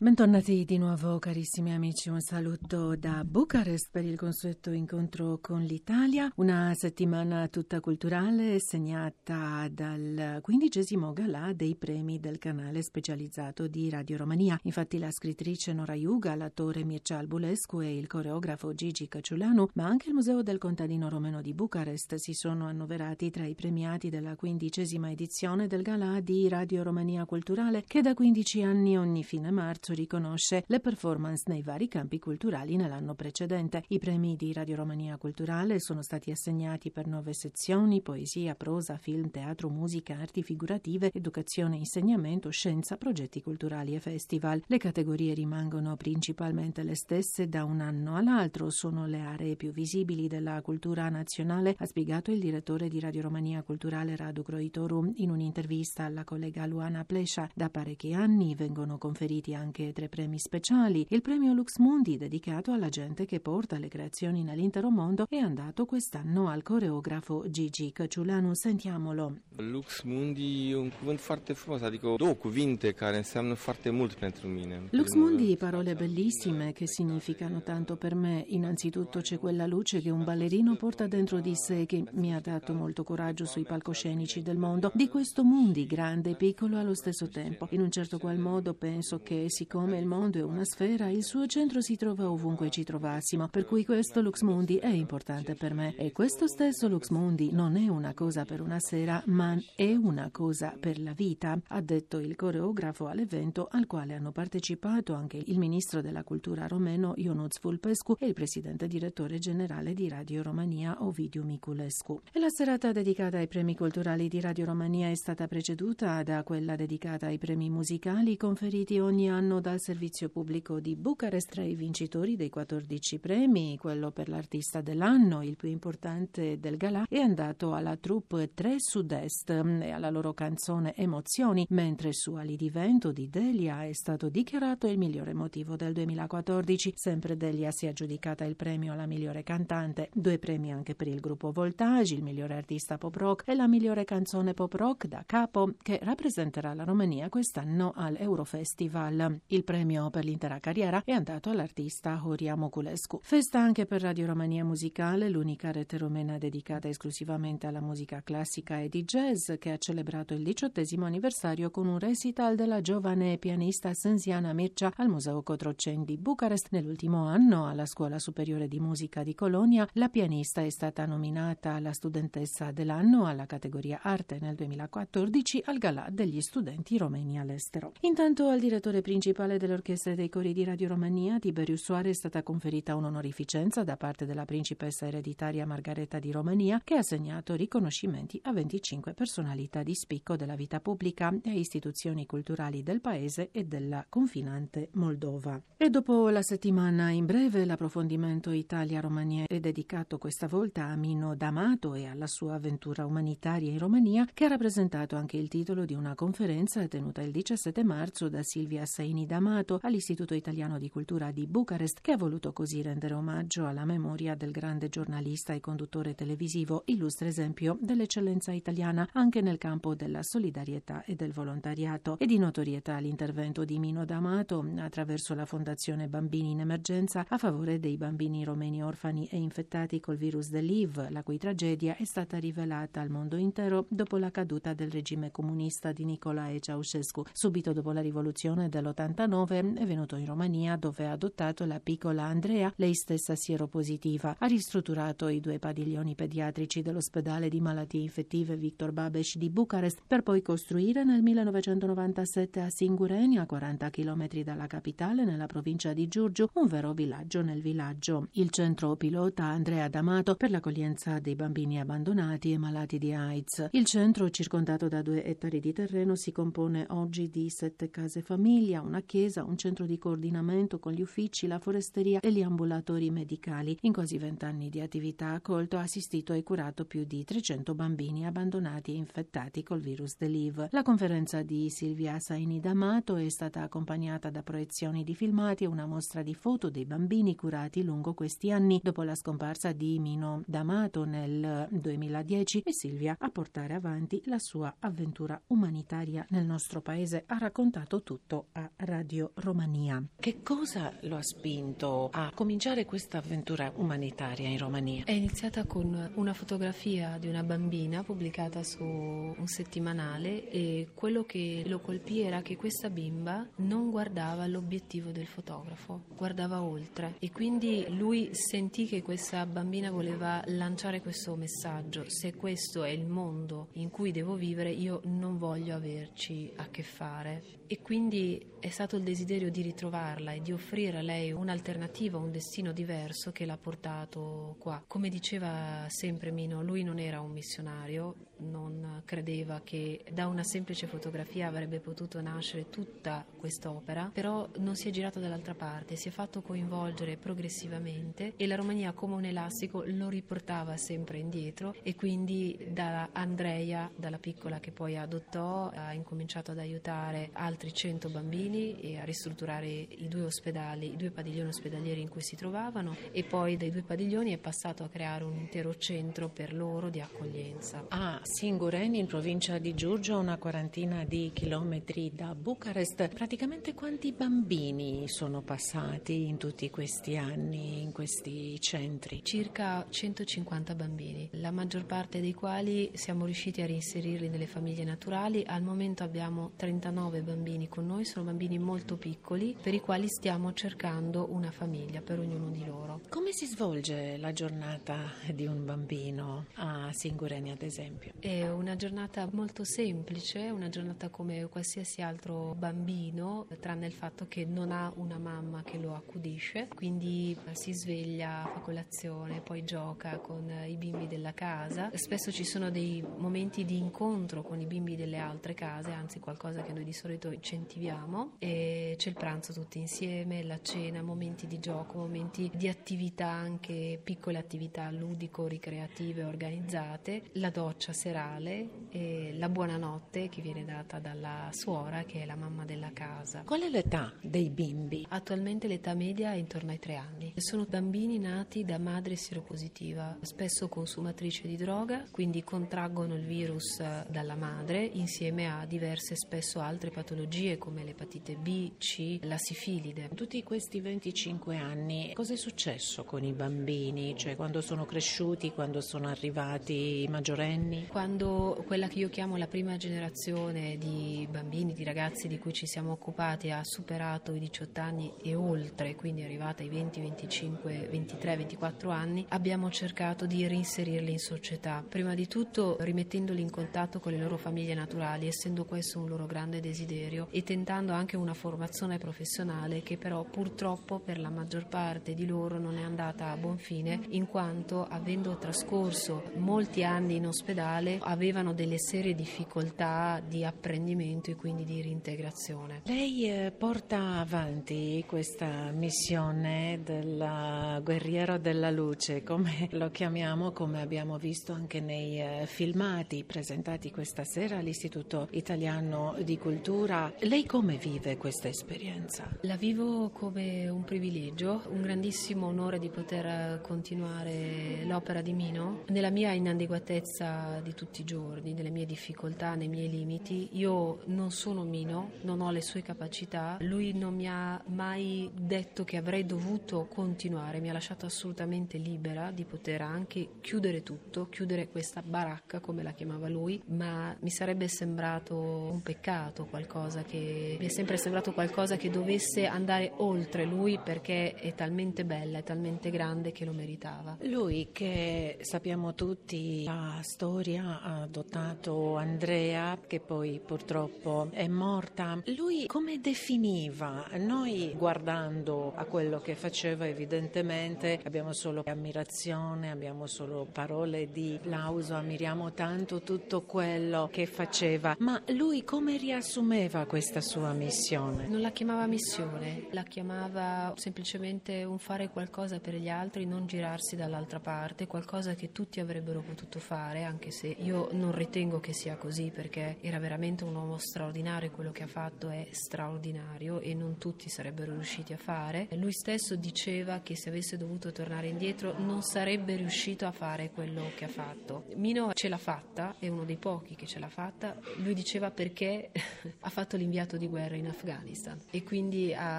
Bentornati di nuovo carissimi amici, un saluto da Bucarest per il consueto incontro con l'Italia, una settimana tutta culturale segnata dal quindicesimo galà dei premi del canale specializzato di Radio Romania. Infatti la scrittrice Nora Iuga, l'attore Mircea Albulescu e il coreografo Gigi Caciulanu, ma anche il Museo del contadino romeno di Bucarest si sono annoverati tra i premiati della quindicesima edizione del galà di Radio Romania Culturale che da 15 anni ogni fine marzo Palazzo riconosce le performance nei vari campi culturali nell'anno precedente. I premi di Radio Romania Culturale sono stati assegnati per nove sezioni, poesia, prosa, film, teatro, musica, arti figurative, educazione, insegnamento, scienza, progetti culturali e festival. Le categorie rimangono principalmente le stesse da un anno all'altro, sono le aree più visibili della cultura nazionale, ha spiegato il direttore di Radio Romania Culturale Radu Croitoru in un'intervista alla collega Luana Plescia. Da parecchi anni vengono conferiti anche anche tre premi speciali. Il premio Lux Mundi, dedicato alla gente che porta le creazioni nell'intero mondo, è andato quest'anno al coreografo Gigi Căciulanu. Sentiamolo. Lux Mundi e un cuvânt foarte frumos, adică două cuvinte care înseamnă foarte mult pentru mine. Lux Mundi, parole bellissime che significano tanto per me. Innanzitutto c'è quella luce che un ballerino porta dentro di sé che mi ha dato molto coraggio sui palcoscenici del mondo, di questo Mundi, grande e piccolo allo stesso tempo. In un certo qual modo penso che si siccome il mondo è una sfera, il suo centro si trova ovunque ci trovassimo, per cui questo Lux Mundi è importante per me. E questo stesso Lux Mundi non è una cosa per una sera, ma è una cosa per la vita, ha detto il coreografo all'evento al quale hanno partecipato anche il ministro della cultura romeno Ionuț Vulpescu e il presidente direttore generale di Radio Romania Ovidiu Miculescu. E la serata dedicata ai premi culturali di Radio Romania è stata preceduta da quella dedicata ai premi musicali conferiti ogni anno dal servizio pubblico di Bucarest tra i vincitori dei 14 premi, quello per l'artista dell'anno, il più importante del galà, è andato alla troupe 3 Sud-Est e alla loro canzone Emozioni, mentre su Ali di Vento di Delia è stato dichiarato il migliore motivo del 2014. Sempre Delia si è aggiudicata il premio alla migliore cantante, due premi anche per il gruppo Voltage, il migliore artista pop rock e la migliore canzone pop rock da capo che rappresenterà la Romania quest'anno al Eurofestival. Il premio per l'intera carriera è andato all'artista Horia Moculescu. Festa anche per Radio Romania Musicale, l'unica rete romena dedicata esclusivamente alla musica classica e di jazz, che ha celebrato il diciottesimo anniversario con un recital della giovane pianista Senziana Mircea al Museo Cotroceni di Bucarest. Nell'ultimo anno, alla Scuola Superiore di Musica di Colonia, la pianista è stata nominata alla studentessa dell'anno alla categoria Arte nel 2014 al Galà degli studenti romeni all'estero. Intanto al direttore principale principale dell'orchestra dei cori di Radio Romania, Tiberius Soare, è stata conferita un'onorificenza da parte della principessa ereditaria Margareta di Romania, che ha assegnato riconoscimenti a 25 personalità di spicco della vita pubblica e istituzioni culturali del paese e della confinante Moldova. E dopo la settimana in breve, l'approfondimento Italia-Romania è dedicato questa volta a Mino D'Amato e alla sua avventura umanitaria in Romania, che ha rappresentato anche il titolo di una conferenza tenuta il 17 marzo da Silvia Saini D'Amato all'Istituto Italiano di Cultura di Bucarest, che ha voluto così rendere omaggio alla memoria del grande giornalista e conduttore televisivo, illustre esempio dell'eccellenza italiana anche nel campo della solidarietà e del volontariato. E di notorietà l'intervento di Mino D'Amato attraverso la Fondazione Bambini in Emergenza a favore dei bambini romeni orfani e infettati col virus dell'IV, la cui tragedia è stata rivelata al mondo intero dopo la caduta del regime comunista di Nicolae Ceausescu, subito dopo la rivoluzione dell'80 1989 è venuto in Romania dove ha adottato la piccola Andrea, lei stessa sieropositiva. Ha ristrutturato i due padiglioni pediatrici dell'ospedale di malattie infettive Victor Babeș di Bucarest per poi costruire nel 1997 a Singureni, a 40 km dalla capitale, nella provincia di Giurgiu, un vero villaggio nel villaggio. Il centro pilota Andrea D'Amato per l'accoglienza dei bambini abbandonati e malati di AIDS. Il centro, circondato da due ettari di terreno, si compone oggi di sette case famiglia, una chiesa, un centro di coordinamento con gli uffici, la foresteria e gli ambulatori medicali. In quasi vent'anni di attività ha assistito e curato più di 300 bambini abbandonati e infettati col virus dell'IV. La conferenza di Silvia Saini D'Amato è stata accompagnata da proiezioni di filmati e una mostra di foto dei bambini curati lungo questi anni dopo la scomparsa di Mino D'Amato nel 2010 e Silvia a portare avanti la sua avventura umanitaria nel nostro paese ha raccontato tutto a Radio Romania. Che cosa lo ha spinto a cominciare questa avventura umanitaria in Romania? È iniziata con una fotografia di una bambina pubblicata su un settimanale e quello che lo colpì era che questa bimba non guardava l'obiettivo del fotografo, guardava oltre e quindi lui sentì che questa bambina voleva lanciare questo messaggio, se questo è il mondo in cui devo vivere io non voglio averci a che fare e quindi è stato il desiderio di ritrovarla e di offrire a lei un'alternativa, un destino diverso che l'ha portato qua. Come diceva sempre Mino, lui non era un missionario, non credeva che da una semplice fotografia avrebbe potuto nascere tutta quest'opera, però non si è girato dall'altra parte, si è fatto coinvolgere progressivamente e la Romania come un elastico lo riportava sempre indietro e quindi da Andrea, dalla piccola che poi adottò, ha incominciato ad aiutare altri 100 bambini e a ristrutturare i due ospedali, i due padiglioni ospedalieri in cui si trovavano e poi dai due padiglioni è passato a creare un intero centro per loro di accoglienza. Ah, Singureni, in provincia di Giurgia, una quarantina di chilometri da Bucarest. Praticamente quanti bambini sono passati in tutti questi anni in questi centri? Circa 150 bambini, la maggior parte dei quali siamo riusciti a reinserirli nelle famiglie naturali. Al momento abbiamo 39 bambini con noi, sono bambini molto piccoli per i quali stiamo cercando una famiglia per ognuno di loro. Come si svolge la giornata di un bambino a Singureni, ad esempio? È una giornata molto semplice, una giornata come qualsiasi altro bambino, tranne il fatto che non ha una mamma che lo accudisce, quindi si sveglia, fa colazione, poi gioca con i bimbi della casa. Spesso ci sono dei momenti di incontro con i bimbi delle altre case, anzi qualcosa che noi di solito incentiviamo e c'è il pranzo tutti insieme, la cena, momenti di gioco, momenti di attività, anche piccole attività ludico-ricreative organizzate, la doccia serale serale e la buonanotte che viene data dalla suora che è la mamma della casa. Qual è l'età dei bimbi? Attualmente l'età media è intorno ai tre anni. Sono bambini nati da madre siropositiva, spesso consumatrice di droga, quindi contraggono il virus eh, dalla madre insieme a diverse spesso altre patologie come l'epatite B, C, la sifilide. Tutti questi 25 anni cosa è successo con i bambini? Cioè quando sono cresciuti, quando sono arrivati i maggiorenni? Quando quella che io chiamo la prima generazione di bambini, di ragazzi di cui ci siamo occupati ha superato i 18 anni e oltre, quindi è arrivata ai 20, 25, 23, 24 anni, abbiamo cercato di reinserirli in società. Prima di tutto rimettendoli in contatto con le loro famiglie naturali, essendo questo un loro grande desiderio e tentando anche una formazione professionale che però purtroppo per la maggior parte di loro non è andata a buon fine in quanto avendo trascorso molti anni in ospedale quale avevano delle serie difficoltà di apprendimento e quindi di reintegrazione. Lei eh, porta avanti questa missione del guerriero della luce, come lo chiamiamo, come abbiamo visto anche nei eh, filmati presentati questa sera all'Istituto Italiano di Cultura. Lei come vive questa esperienza? La vivo come un privilegio, un grandissimo onore di poter continuare l'opera di Mino nella mia inadeguatezza di tutti i giorni, nelle mie difficoltà, nei miei limiti. Io non sono Mino, non ho le sue capacità, lui non mi ha mai detto che avrei dovuto continuare, mi ha lasciato assolutamente libera di poter anche chiudere tutto, chiudere questa baracca come la chiamava lui, ma mi sarebbe sembrato un peccato, qualcosa che mi è sempre sembrato qualcosa che dovesse andare oltre lui perché è talmente bella, è talmente grande che lo meritava. Lui che sappiamo tutti la storia ha adottato Andrea, che poi purtroppo è morta. Lui come definiva? Noi guardando a quello che faceva evidentemente abbiamo solo ammirazione, abbiamo solo parole di plauso, ammiriamo tanto tutto quello che faceva, ma lui come riassumeva questa sua missione? Non la chiamava missione, la chiamava semplicemente un fare qualcosa per gli altri, non girarsi dall'altra parte, qualcosa che tutti avrebbero potuto fare, anche se parte. Io non ritengo che sia così perché era veramente un uomo straordinario, quello che ha fatto è straordinario e non tutti sarebbero riusciti a fare. Lui stesso diceva che se avesse dovuto tornare indietro non sarebbe riuscito a fare quello che ha fatto. Mino ce l'ha fatta, è uno dei pochi che ce l'ha fatta. Lui diceva perché ha fatto l'inviato di guerra in Afghanistan e quindi ha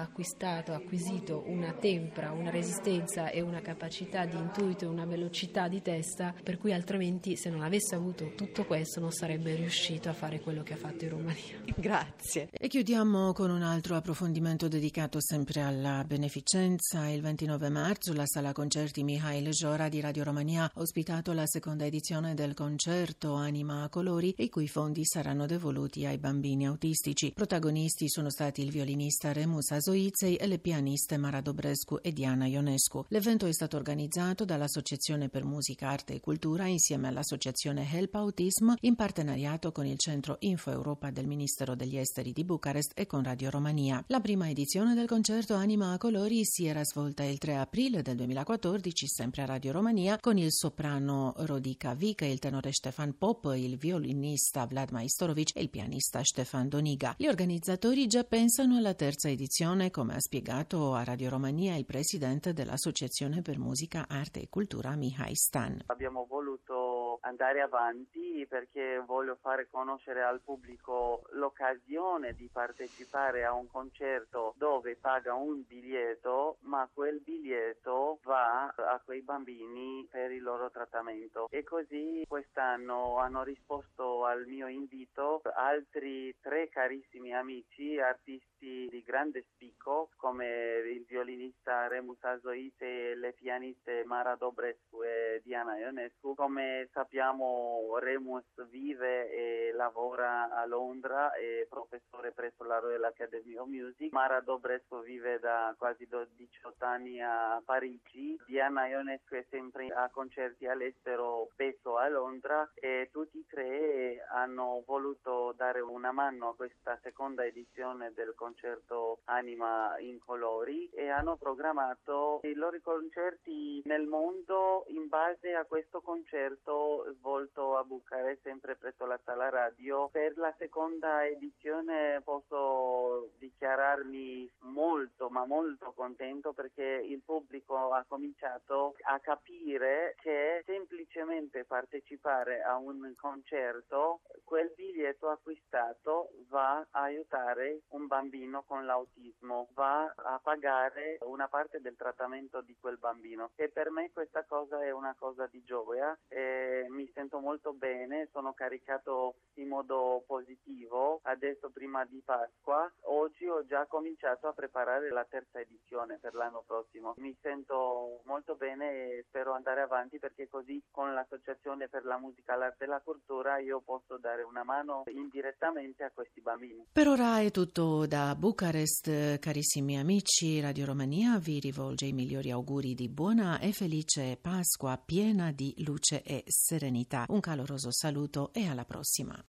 acquistato, acquisito una tempra, una resistenza e una capacità di intuito e una velocità di testa per cui altrimenti se non avesse avuto tutto questo non sarebbe riuscito a fare quello che ha fatto in Romania. Grazie. E chiudiamo con un altro approfondimento dedicato sempre alla beneficenza. Il 29 marzo la sala concerti Mihail Jora di Radio Romania ha ospitato la seconda edizione del concerto Anima a colori i cui fondi saranno devoluti ai bambini autistici. Protagonisti sono stati il violinista Remus Azoizei e le pianiste Mara Dobrescu e Diana Ionescu. L'evento è stato organizzato dall'Associazione per Musica, Arte e Cultura insieme all'Associazione Help Autism in partenariato con il Centro Info Europa del Ministero degli Esteri di Bucarest e con Radio Romania. La prima edizione del concerto Anima a colori si era svolta il 3 aprile del 2014 sempre a Radio Romania con il soprano Rodica Vica, il tenore Stefan Pop, il violinista Vlad Maistorovic e il pianista Stefan Doniga. Gli organizzatori già pensano alla terza edizione, come ha spiegato a Radio Romania il presidente dell'Associazione per Musica, Arte e Cultura Mihai Stan. Abbiamo voluto andare avanti perché voglio fare conoscere al pubblico l'occasione di partecipare a un concerto dove paga un biglietto, ma quel biglietto va a quei bambini per il loro trattamento. E così quest'anno hanno risposto al mio invito altri tre carissimi amici, artisti di grande spicco, come il violinista Remus Azoite e le pianiste Mara Dobrescu e Diana Ionescu. Come sappiamo Remus vive e lavora a Londra, è professore presso la Royal Academy of Music. Mara Dobrescu vive da quasi 18 anni a Parigi. Diana Ionescu è sempre a concerti all'estero, spesso a Londra e tutti e tre hanno voluto dare una mano a questa seconda edizione del concerto Anima in colori e hanno programmato i loro concerti nel mondo in base a questo concerto svolto a Bucarest sempre presso la sala radio. Per la seconda edizione posso dichiararmi molto ma molto contento perché il pubblico ha cominciato a capire che semplicemente partecipare a un concerto quel biglietto acquistato va a aiutare un bambino con l'autismo, va a pagare una parte del trattamento di quel bambino e per me questa cosa è una cosa di gioia e mi sento molto bene, sono caricato in modo positivo. Adesso prima di Pasqua, oggi ho già cominciato a preparare la terza edizione per l'anno prossimo. Mi sento molto bene e spero andare avanti perché così con l'associazione per la musica, l'arte e la cultura io posso dare una mano indirettamente a questi bambini. Per ora è tutto da Bucarest, carissimi amici. Radio Romania vi rivolge i migliori auguri di buona e felice Pasqua piena di luce e serenità. Un caloroso saluto e alla prossima.